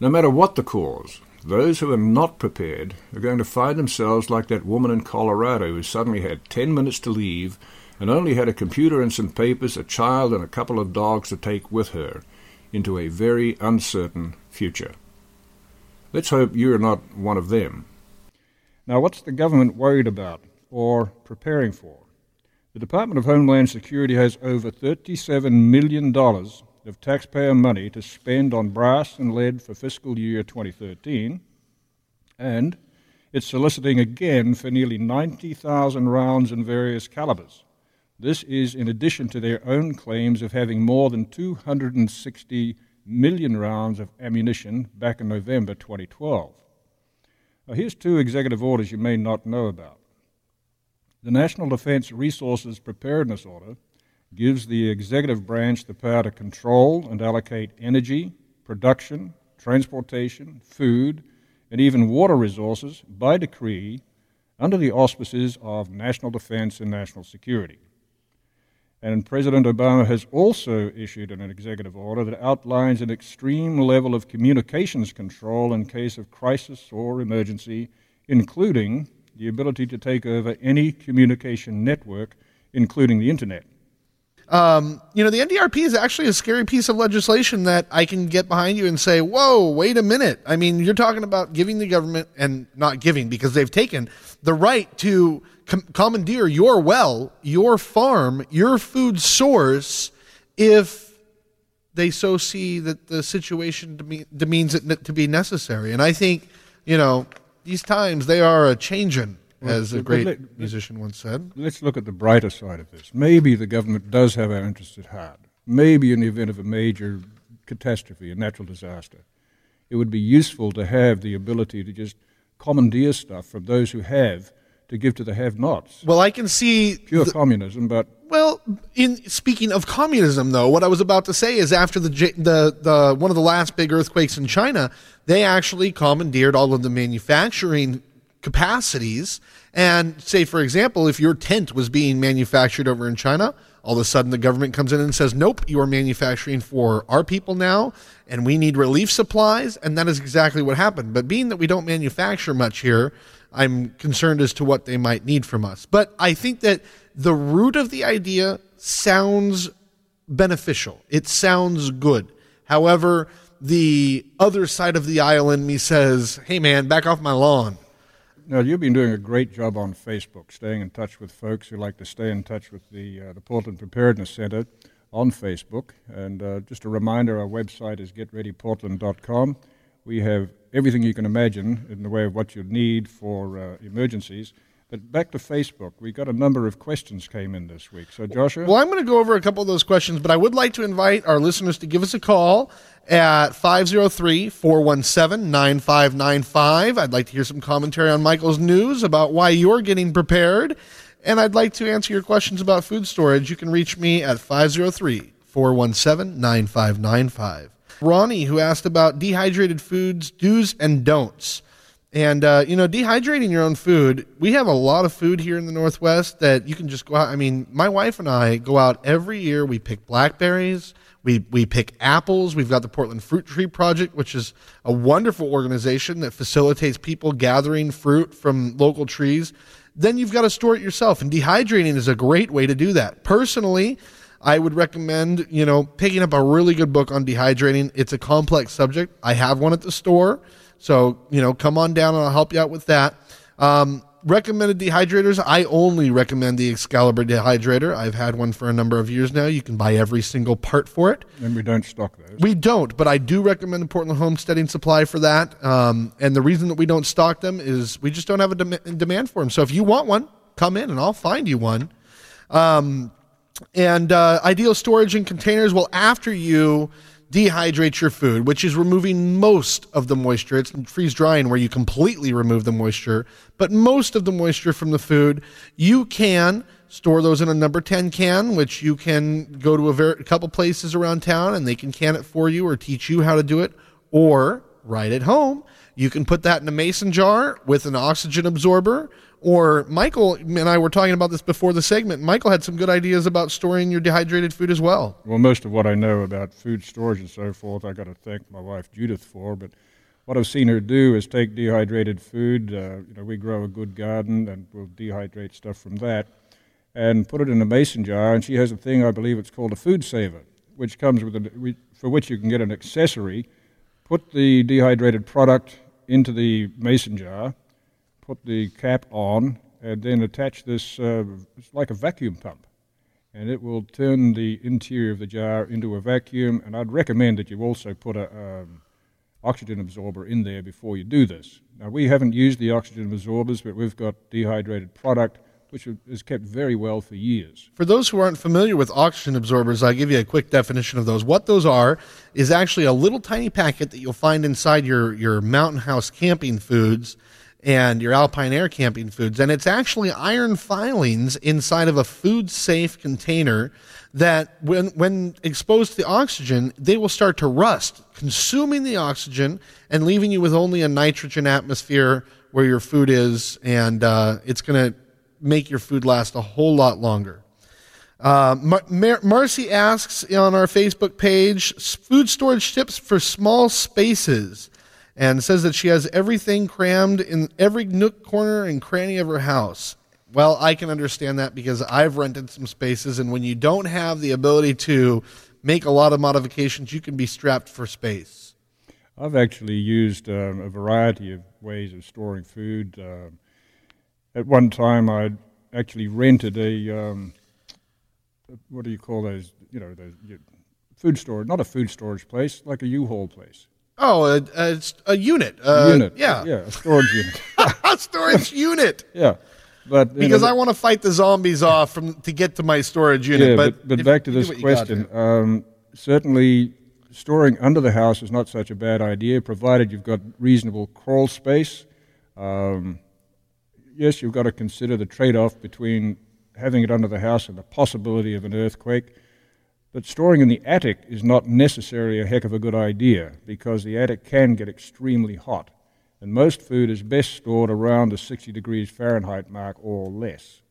S3: No matter what the cause, those who are not prepared are going to find themselves like that woman in Colorado who suddenly had ten minutes to leave and only had a computer and some papers, a child, and a couple of dogs to take with her into a very uncertain future. Let's hope you're not one of them. Now, what's the government worried about or preparing for? The Department of Homeland Security has over $37 million of taxpayer money to spend on brass and lead for fiscal year 2013, and it's soliciting again for nearly 90,000 rounds in various calibers. This is in addition to their own claims of having more than 260 million rounds of ammunition back in November 2012. Now, here's two executive orders you may not know about. The National Defense Resources Preparedness Order gives the executive branch the power to control and allocate energy, production, transportation, food, and even water resources by decree under the auspices of national defense and national security. And President Obama has also issued an executive order that outlines an extreme level of communications control in case of crisis or emergency, including the ability to take over any communication network, including the internet.
S4: Um, you know, the NDRP is actually a scary piece of legislation that I can get behind you and say, whoa, wait a minute. I mean, you're talking about giving the government, and not giving because they've taken the right to com- commandeer your well, your farm, your food source if they so see that the situation demeans it to be necessary. And I think, you know, these times they are a changing, as a great let, musician once said.
S3: Let's look at the brighter side of this. Maybe the government does have our interests at heart. Maybe in the event of a major catastrophe, a natural disaster, it would be useful to have the ability to just commandeer stuff from those who have to give to the have-nots.
S4: Well, I can see
S3: Pure
S4: the-
S3: communism, but
S4: Well, in speaking of communism, though, what I was about to say is after the the the one of the last big earthquakes in China, they actually commandeered all of the manufacturing capacities. And say, for example, if your tent was being manufactured over in China, all of a sudden the government comes in and says, "Nope, you are manufacturing for our people now, and we need relief supplies." And that is exactly what happened. But being that we don't manufacture much here, I'm concerned as to what they might need from us. But I think that the root of the idea sounds beneficial. It sounds good. However, the other side of the aisle in me says, hey man, back off my lawn.
S3: Now, you've been doing a great job on Facebook, staying in touch with folks who like to stay in touch with the, uh, the Portland Preparedness Center on Facebook. And uh, just a reminder our website is getreadyportland.com. We have everything you can imagine in the way of what you need for uh, emergencies. But back to Facebook, we got a number of questions came in this week. So, Joshua?
S4: Well, I'm going to go over a couple of those questions, but I would like to invite our listeners to give us a call at 503 417 9595. I'd like to hear some commentary on Michael's news about why you're getting prepared. And I'd like to answer your questions about food storage. You can reach me at 503 417 9595. Ronnie, who asked about dehydrated foods, do's and don'ts. And, uh, you know, dehydrating your own food, we have a lot of food here in the Northwest that you can just go out. I mean, my wife and I go out every year. We pick blackberries, we, we pick apples. We've got the Portland Fruit Tree Project, which is a wonderful organization that facilitates people gathering fruit from local trees. Then you've got to store it yourself. And dehydrating is a great way to do that. Personally, I would recommend, you know, picking up a really good book on dehydrating. It's a complex subject. I have one at the store. So, you know, come on down and I'll help you out with that. Um, recommended dehydrators. I only recommend the Excalibur dehydrator. I've had one for a number of years now. You can buy every single part for it.
S3: and we don't stock those.
S4: We don't, but I do recommend the Portland Homesteading Supply for that. Um, and the reason that we don't stock them is we just don't have a dem- demand for them. So if you want one, come in and I'll find you one. Um, and uh, ideal storage in containers. Well, after you dehydrate your food, which is removing most of the moisture, it's freeze drying where you completely remove the moisture, but most of the moisture from the food, you can store those in a number 10 can, which you can go to a, ver- a couple places around town and they can can it for you or teach you how to do it, or right at home. You can put that in a mason jar with an oxygen absorber. Or Michael and I were talking about this before the segment. Michael had some good ideas about storing your dehydrated food as well.
S3: Well, most of what I know about food storage and so forth, I got to thank my wife Judith for. But what I've seen her do is take dehydrated food. Uh, you know, we grow a good garden, and we'll dehydrate stuff from that, and put it in a mason jar. And she has a thing, I believe it's called a food saver, which comes with a, for which you can get an accessory. Put the dehydrated product into the mason jar, put the cap on, and then attach this. Uh, it's like a vacuum pump and it will turn the interior of the jar into a vacuum. And I'd recommend that you also put a um, oxygen absorber in there before you do this. Now we haven't used the oxygen absorbers, but we've got dehydrated product which is kept very well for years.
S4: For those who aren't familiar with oxygen absorbers, I'll give you a quick definition of those. What those are is actually a little tiny packet that you'll find inside your, your mountain house camping foods and your AlpineAire camping foods. And it's actually iron filings inside of a food safe container that when, when exposed to the oxygen, they will start to rust, consuming the oxygen and leaving you with only a nitrogen atmosphere where your food is. And uh, it's going to make your food last a whole lot longer. Uh, Mar- Mar- Marcy asks on our Facebook page food storage tips for small spaces and says that she has everything crammed in every nook, corner, and cranny of her house. Well, I can understand that because I've rented some spaces, and when you don't have the ability to make a lot of modifications, you can be strapped for space.
S3: I've actually used um, a variety of ways of storing food. Um at one time, I actually rented a um, what do you call those? You know, you, food storage, not a food storage place, like a U-Haul place.
S4: Oh, a, a, a unit.
S3: A
S4: Uh,
S3: unit,
S4: Yeah.
S3: yeah, a storage unit. (laughs)
S4: a storage unit.
S3: Yeah, but
S4: Because
S3: know,
S4: I want to fight the zombies off from to get to my storage unit.
S3: Yeah,
S4: but
S3: but, but back to this
S4: what you gotta
S3: question. Um, certainly, storing under the house is not such a bad idea, provided you've got reasonable crawl space. Um, yes, you've got to consider the trade off between having it under the house and the possibility of an earthquake. But storing in the attic is not necessarily a heck of a good idea because the attic can get extremely hot, and most food is best stored around the 60 degrees Fahrenheit mark or less.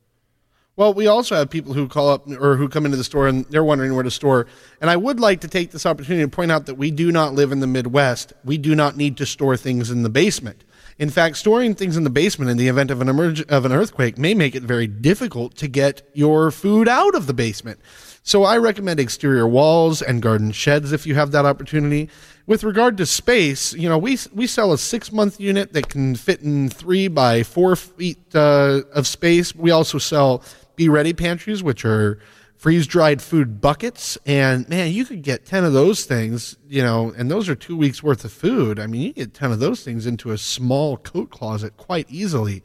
S4: Well, we also have people who call up or who come into the store and they're wondering where to store. And I would like to take this opportunity to point out that we do not live in the Midwest. We do not need to store things in the basement. In fact, storing things in the basement in the event of an emerg- of an earthquake may make it very difficult to get your food out of the basement. So I recommend exterior walls and garden sheds if you have that opportunity. With regard to space, you know, we we sell a six month unit that can fit in three by four feet uh, of space. We also sell be ready pantries, which are freeze dried food buckets. And man, you could get 10 of those things, you know, and those are two weeks worth of food. I mean, you get 10 of those things into a small coat closet quite easily.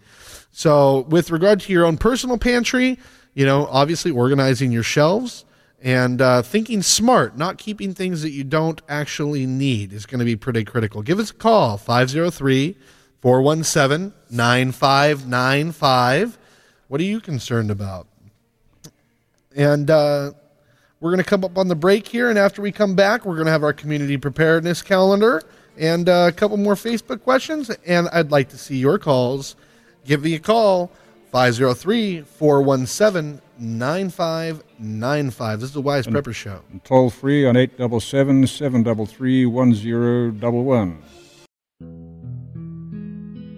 S4: So, with regard to your own personal pantry, you know, obviously organizing your shelves and uh, thinking smart, not keeping things that you don't actually need is going to be pretty critical. Give us a call, 503 417 9595. What are you concerned about? And uh, we're going to come up on the break here. And after we come back, we're going to have our community preparedness calendar and uh, a couple more Facebook questions. And I'd like to see your calls. Give me a call, 503 417 9595. This is the Wise Prepper Show.
S3: Toll free on 877 733 1011.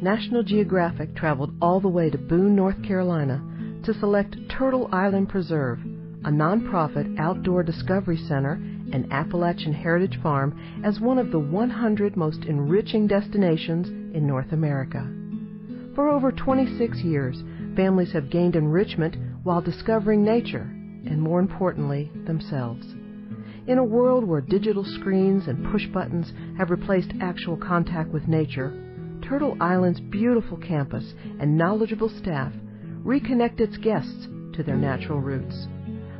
S5: National Geographic traveled all the way to Boone, North Carolina to select Turtle Island Preserve, a nonprofit outdoor discovery center and Appalachian Heritage Farm, as one of the 100 most enriching destinations in North America. For over 26 years, families have gained enrichment while discovering nature and, more importantly, themselves. In a world where digital screens and push buttons have replaced actual contact with nature, Turtle Island's beautiful campus and knowledgeable staff reconnect its guests to their natural roots.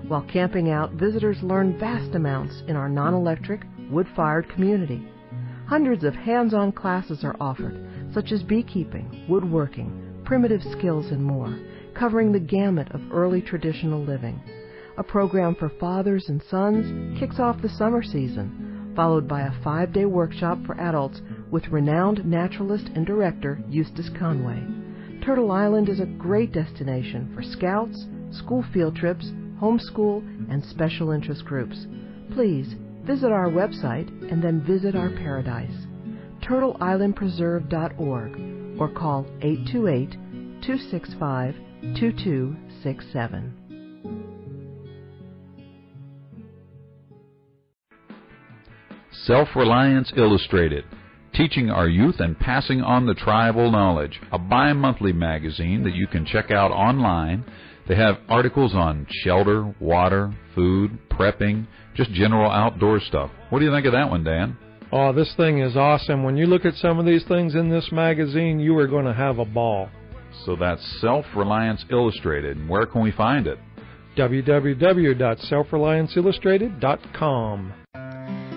S5: While camping out, visitors learn vast amounts in our non electric, wood fired community. Hundreds of hands on classes are offered, such as beekeeping, woodworking, primitive skills, and more, covering the gamut of early traditional living. A program for fathers and sons kicks off the summer season, followed by a five day workshop for adults with renowned naturalist and director Eustace Conway. Turtle Island is a great destination for scouts, school field trips, homeschool, and special interest groups. Please visit our website and then visit our paradise, turtleislandpreserve.org, or call 828 265 2267.
S13: Self Reliance Illustrated Teaching Our Youth and Passing on the Tribal Knowledge, a bi monthly magazine that you can check out online. They have articles on shelter, water, food, prepping, just general outdoor stuff. What do you think of that one, Dan?
S14: Oh, this thing is awesome. When you look at some of these things in this magazine, you are going to have a ball.
S13: So that's Self Reliance Illustrated. Where can we find it?
S14: www.selfrelianceillustrated.com.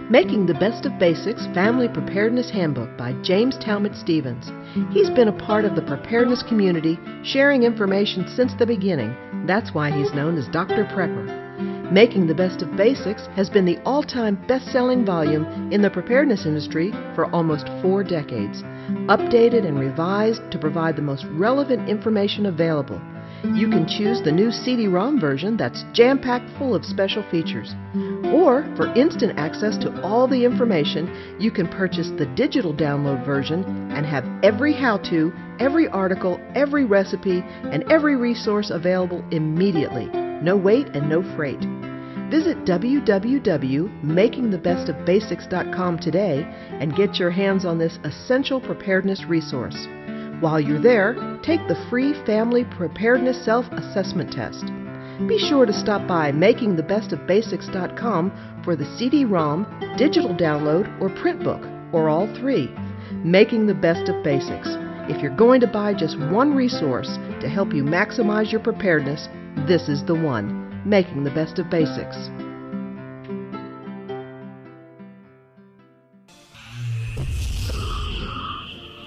S5: Making the Best of Basics Family Preparedness Handbook by James Talmage Stevens. He's been a part of the preparedness community, sharing information since the beginning. That's why he's known as Dr. Prepper. Making the Best of Basics has been the all time best selling volume in the preparedness industry for almost four decades, updated and revised to provide the most relevant information available. You can choose the new CD ROM version that's jam packed full of special features. Or, for instant access to all the information, you can purchase the digital download version and have every how to, every article, every recipe, and every resource available immediately. No wait and no freight. Visit www.makingthebestofbasics.com today and get your hands on this essential preparedness resource. While you're there, take the free Family Preparedness Self Assessment Test. Be sure to stop by makingthebestofbasics.com for the CD ROM, digital download, or print book, or all three. Making the Best of Basics. If you're going to buy just one resource to help you maximize your preparedness, this is the one. Making the Best of Basics.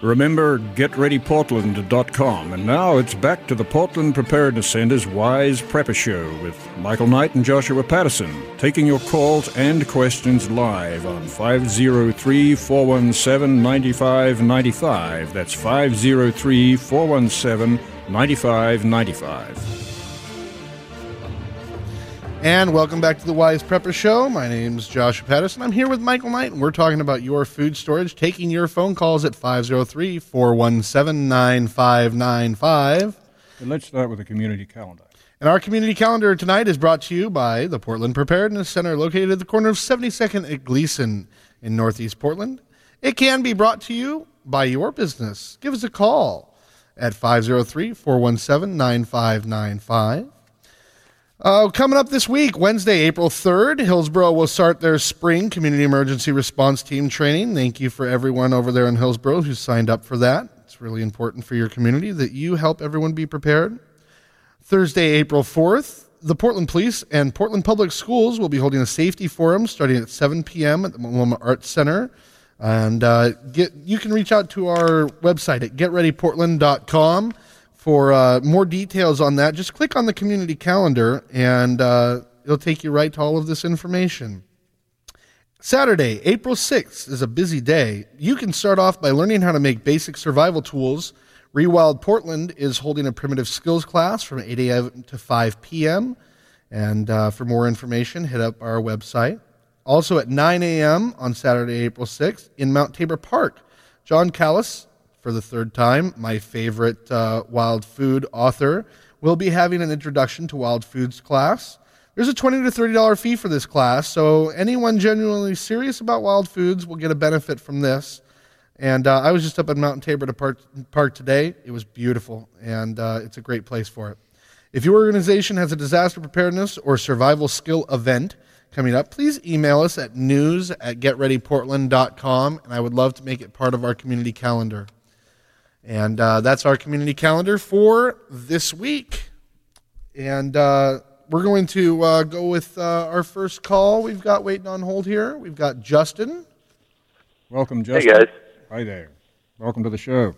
S3: Remember, getreadyportland.com. And now it's back to the Portland Preparedness Center's Wise Prepper Show with Michael Knight and Joshua Patterson, taking your calls and questions live on 503 417 9595. That's 503 417 9595.
S4: And welcome back to the Wise Prepper Show. My name's Joshua Patterson. I'm here with Michael Knight, and we're talking about your food storage, taking your phone calls at 503 417 9595.
S3: And let's start with the community calendar.
S4: And our community calendar tonight is brought to you by the Portland Preparedness Center, located at the corner of 72nd and Gleason in Northeast Portland. It can be brought to you by your business. Give us a call at 503 417 9595. Uh, coming up this week, Wednesday, April 3rd, Hillsboro will start their spring community emergency response team training. Thank you for everyone over there in Hillsboro who signed up for that. It's really important for your community that you help everyone be prepared. Thursday, April 4th, the Portland Police and Portland Public Schools will be holding a safety forum starting at 7 p.m. at the Multnomah Arts Center. And uh, get, you can reach out to our website at getreadyportland.com for uh, more details on that, just click on the community calendar and uh, it'll take you right to all of this information. Saturday, April 6th is a busy day. You can start off by learning how to make basic survival tools. Rewild Portland is holding a primitive skills class from 8 a.m. to 5 p.m. And uh, for more information, hit up our website. Also at 9 a.m. on Saturday, April 6th, in Mount Tabor Park, John Kallas for the third time. My favorite uh, wild food author will be having an introduction to wild foods class. There's a 20 to $30 fee for this class, so anyone genuinely serious about wild foods will get a benefit from this. And uh, I was just up at Mountain Tabor Park, Park today. It was beautiful, and uh, it's a great place for it. If your organization has a disaster preparedness or survival skill event coming up, please email us at news at getreadyportland.com, and I would love to make it part of our community calendar. And uh, that's our community calendar for this week. And uh, we're going to uh, go with uh, our first call. We've got waiting on hold here. We've got Justin.
S3: Welcome, Justin.
S15: Hey, guys.
S3: Hi there. Welcome to the show.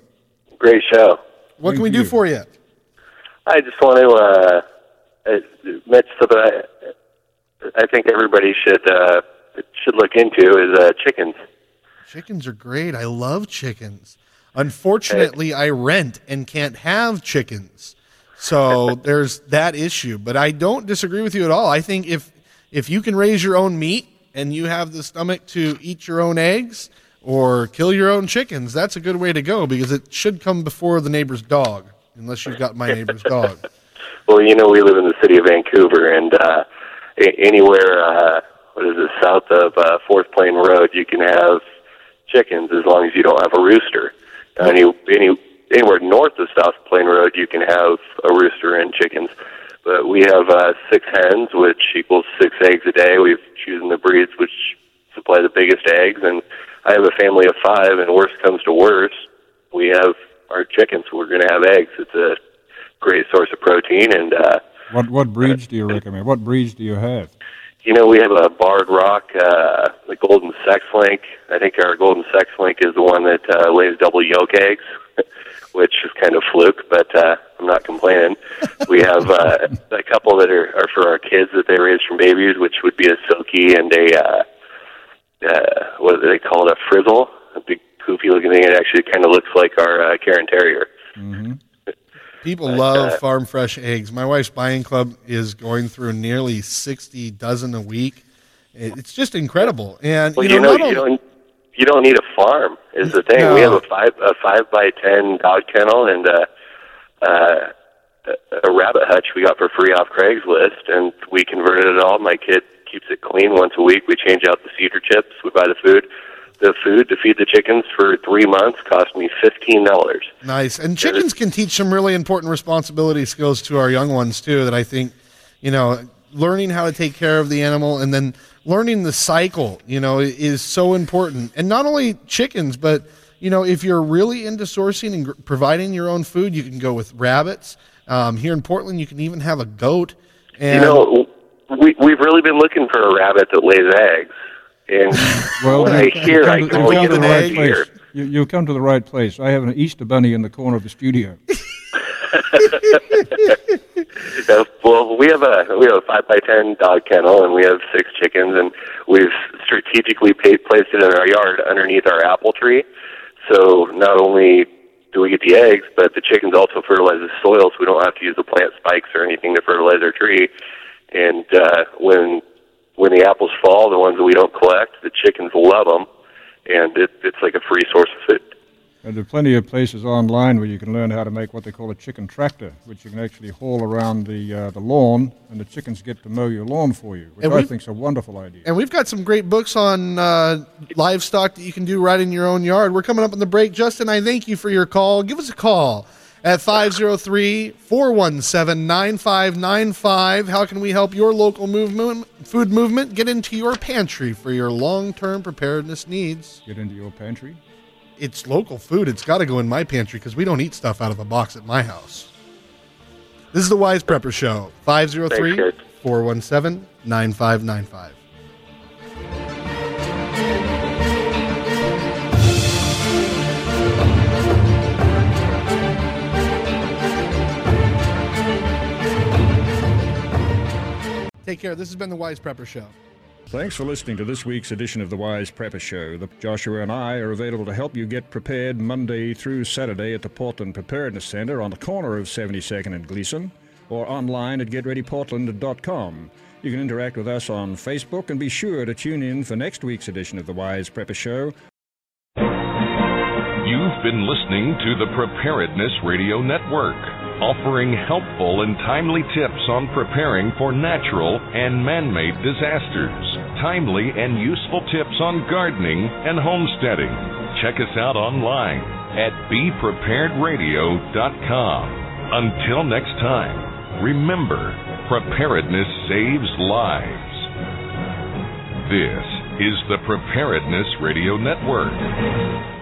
S15: Great show.
S4: What can we do for you?
S15: I just want to uh, uh, mention something I, I think everybody should uh, should look into is uh, chickens.
S4: Chickens are great. I love chickens. Unfortunately, I rent and can't have chickens. So (laughs) there's that issue. But I don't disagree with you at all. I think if if you can raise your own meat and you have the stomach to eat your own eggs or kill your own chickens, that's a good way to go because it should come before the neighbor's dog, unless you've got my neighbor's (laughs) dog.
S15: Well, you know, we live in the city of Vancouver, and uh, anywhere, uh, what is it, south of uh, Fourth Plain Road, you can have chickens as long as you don't have a rooster. Any any anywhere north of South Plain Road, you can have a rooster and chickens. But we have uh, six hens, which equals six eggs a day. We've chosen the breeds which supply the biggest eggs, and I have a family of five. And worst comes to worst, we have our chickens. We're going to have eggs. It's a great source of protein, and uh,
S3: What what breeds do you recommend? What breeds do you have?
S15: You know, we have a barred rock, uh, the golden sex link. I think our golden sex link is the one that uh, lays double yolk eggs, (laughs) which is kind of fluke, but uh, I'm not complaining. (laughs) We have uh, a couple that are, are for our kids that they raise from babies, which would be a Silkie and a uh, uh, what do they call it, a frizzle, a big goofy looking thing. It actually kind of looks like our uh, Cairn Terrier.
S3: Mm-hmm.
S4: People
S15: But,
S4: love
S15: uh,
S4: farm fresh eggs. My wife's buying club is going through nearly 60 dozen a week. It's just incredible. And,
S15: Well,
S4: you know,
S15: you know, you don't you don't need a farm is the thing.
S4: No.
S15: We have a five a five by ten dog kennel and a, uh, a rabbit hutch we got for free off Craigslist, and we converted it all. My kid keeps it clean once a week. We change out the cedar chips. We buy the food. The food to feed the chickens for three months cost me fifteen dollars.
S4: Nice. And chickens can teach some really important responsibility skills to our young ones too that I think, you know, learning how to take care of the animal and then learning the cycle, you know, is so important. And not only chickens, but you know, if you're really into sourcing and gr- providing your own food, you can go with rabbits. Um, here in Portland, you can even have a goat. And
S15: you know, we we've really been looking for a rabbit that lays eggs. And (laughs)
S3: Well,
S15: when
S3: you-
S15: I hear, I
S3: you
S15: go,
S3: found
S15: you
S3: the
S15: know,
S3: right
S15: here.
S3: place. You, you'll come to the right place. I have an Easter bunny in the corner of the studio. (laughs) (laughs)
S15: Uh, well, we have a we have a five by ten dog kennel, and we have six chickens, and we've strategically pa- placed it in our yard underneath our apple tree. So not only do we get the eggs, but the chickens also fertilize the soil, so we don't have to use the plant spikes or anything to fertilize our tree. And uh, when when the apples fall, the ones that we don't collect, the chickens love them, and it, it's like a free source of food.
S3: And there are plenty of places online where you can learn how to make what they call a chicken tractor, which you can actually haul around the uh, the lawn, and the chickens get to mow your lawn for you, which
S4: And
S3: I think is a wonderful idea.
S4: And we've got some great books on uh, livestock that you can do right in your own yard. We're coming up on the break. Justin, I thank you for your call. Give us a call at 503 417 9595. How can we help your local movement, food movement get into your pantry for your long term preparedness needs?
S3: Get into your pantry.
S4: It's local food. It's got to go in my pantry because we don't eat stuff out of a box at my house. This is the Wise Prepper Show. 503 417 9595. Take care. This has been the Wise Prepper Show.
S3: Thanks for listening to this week's edition of the Wise Prepper Show. The, Joshua and I are available to help you get prepared Monday through Saturday at the Portland Preparedness Center on the corner of 72nd and Gleason, or online at getreadyportland.com. You can interact with us on Facebook and be sure to tune in for next week's edition of the Wise Prepper Show.
S1: You've been listening to the Preparedness Radio Network, offering helpful and timely tips on preparing for natural and man made disasters, timely and useful tips on gardening and homesteading. Check us out online at bepreparedradio.com. Until next time, remember preparedness saves lives. This is the Preparedness Radio Network.